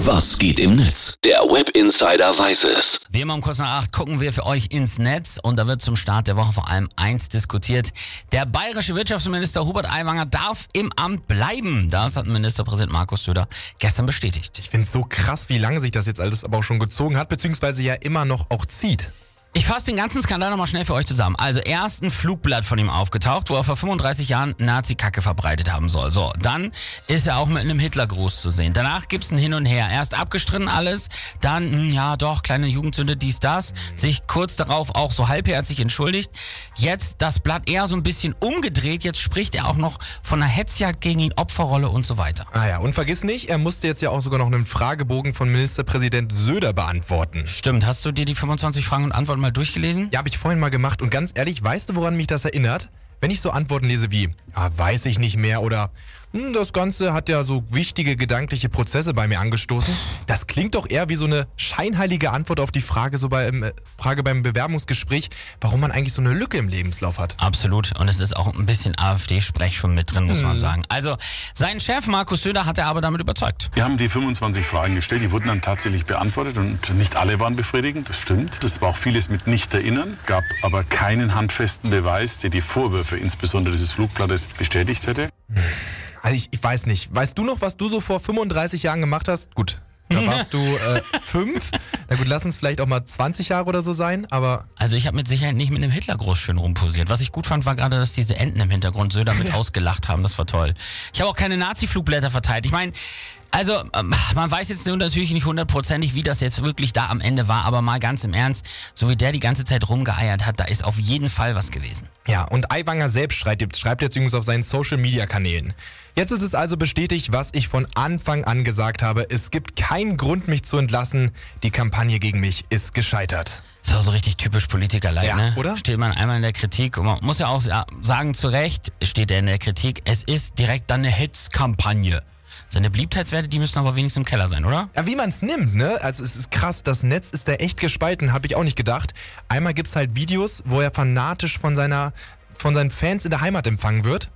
Was geht im Netz? Der Web Insider weiß es. Wie immer um kurz nach acht gucken wir für euch ins Netz und da wird zum Start der Woche vor allem eins diskutiert. Der bayerische Wirtschaftsminister Hubert Aiwanger darf im Amt bleiben. Das hat Ministerpräsident Markus Söder gestern bestätigt. Ich finde es so krass, wie lange sich das jetzt alles aber auch schon gezogen hat, beziehungsweise ja immer noch auch zieht. Ich fasse den ganzen Skandal nochmal schnell für euch zusammen. Also erst ein Flugblatt von ihm aufgetaucht, wo er vor 35 Jahren Nazi-Kacke verbreitet haben soll. So, dann ist er auch mit einem Hitlergruß zu sehen. Danach gibt's ein Hin und Her. Erst abgestritten alles, dann, hm, ja doch, kleine Jugendsünde, dies, das. Sich kurz darauf auch so halbherzig entschuldigt. Jetzt das Blatt eher so ein bisschen umgedreht. Jetzt spricht er auch noch von einer Hetzjagd gegen ihn, Opferrolle und so weiter. Ah ja, und vergiss nicht, er musste jetzt ja auch sogar noch einen Fragebogen von Ministerpräsident Söder beantworten. Stimmt, hast du dir die 25 Fragen und Antworten mal durchgelesen? Ja, habe ich vorhin mal gemacht und ganz ehrlich, weißt du, woran mich das erinnert? Wenn ich so Antworten lese wie, ja, weiß ich nicht mehr oder hm, das Ganze hat ja so wichtige gedankliche Prozesse bei mir angestoßen. Das klingt doch eher wie so eine scheinheilige Antwort auf die Frage, so beim, äh, Frage beim Bewerbungsgespräch, warum man eigentlich so eine Lücke im Lebenslauf hat. Absolut. Und es ist auch ein bisschen AfD-Sprech schon mit drin, muss man sagen. Also, sein Chef Markus Söder hat er aber damit überzeugt. Wir haben die 25 Fragen gestellt, die wurden dann tatsächlich beantwortet und nicht alle waren befriedigend, das stimmt. Das war auch vieles mit nicht erinnern, gab aber keinen handfesten Beweis, der die Vorwürfe, insbesondere dieses Flugblattes, bestätigt hätte. Also ich, ich weiß nicht. Weißt du noch, was du so vor 35 Jahren gemacht hast? Gut, da warst du äh, fünf. Na gut, lass uns vielleicht auch mal 20 Jahre oder so sein, aber Also ich habe mit Sicherheit nicht mit einem Hitlergruß schön rumposiert. Was ich gut fand, war gerade, dass diese Enten im Hintergrund Söder mit ausgelacht haben. Das war toll. Ich habe auch keine Nazi-Flugblätter verteilt. Ich meine, also ähm, man weiß jetzt natürlich nicht hundertprozentig, wie das jetzt wirklich da am Ende war, aber mal ganz im Ernst, so wie der die ganze Zeit rumgeeiert hat, da ist auf jeden Fall was gewesen. Ja, und Aiwanger selbst schreibt, schreibt jetzt übrigens auf seinen Social-Media-Kanälen. Jetzt ist es also bestätigt, was ich von Anfang an gesagt habe. Es gibt keinen Grund, mich zu entlassen. Die Kampagne gegen mich ist gescheitert. Ist auch so richtig typisch Politikerleid, Ja, ne? oder? Steht man einmal in der Kritik und man muss ja auch sa- sagen, zu Recht steht er in der Kritik, es ist direkt dann eine Hitzkampagne. Seine Beliebtheitswerte, die müssen aber wenigstens im Keller sein, oder? Ja, wie man es nimmt, ne? Also es ist krass, das Netz ist da echt gespalten, habe ich auch nicht gedacht. Einmal gibt's halt Videos, wo er fanatisch von seiner von seinen Fans in der Heimat empfangen wird.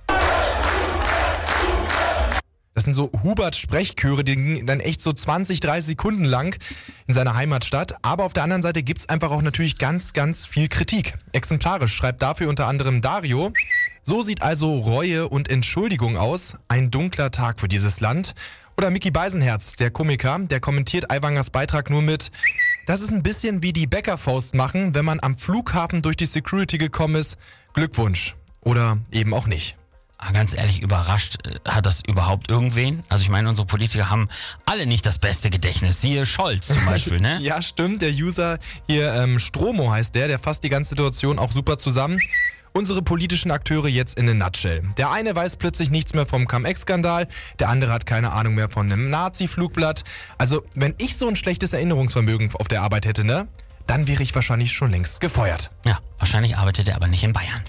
Das sind so Hubert-Sprechchöre, die gingen dann echt so 20, 30 Sekunden lang in seiner Heimatstadt. Aber auf der anderen Seite gibt's einfach auch natürlich ganz, ganz viel Kritik. Exemplarisch schreibt dafür unter anderem Dario. So sieht also Reue und Entschuldigung aus. Ein dunkler Tag für dieses Land. Oder Mickey Beisenherz, der Komiker, der kommentiert Aiwangers Beitrag nur mit Das ist ein bisschen wie die Bäckerfaust machen, wenn man am Flughafen durch die Security gekommen ist. Glückwunsch. Oder eben auch nicht. Ah, ganz ehrlich, überrascht äh, hat das überhaupt irgendwen? Also ich meine, unsere Politiker haben alle nicht das beste Gedächtnis. Siehe Scholz zum Beispiel, ne? Ja, stimmt. Der User hier, ähm, Stromo heißt der, der fasst die ganze Situation auch super zusammen. Unsere politischen Akteure jetzt in a nutshell. Der eine weiß plötzlich nichts mehr vom Cum-Ex-Skandal, der andere hat keine Ahnung mehr von einem Nazi-Flugblatt. Also, wenn ich so ein schlechtes Erinnerungsvermögen auf der Arbeit hätte, ne, dann wäre ich wahrscheinlich schon längst gefeuert. Ja, wahrscheinlich arbeitet er aber nicht in Bayern.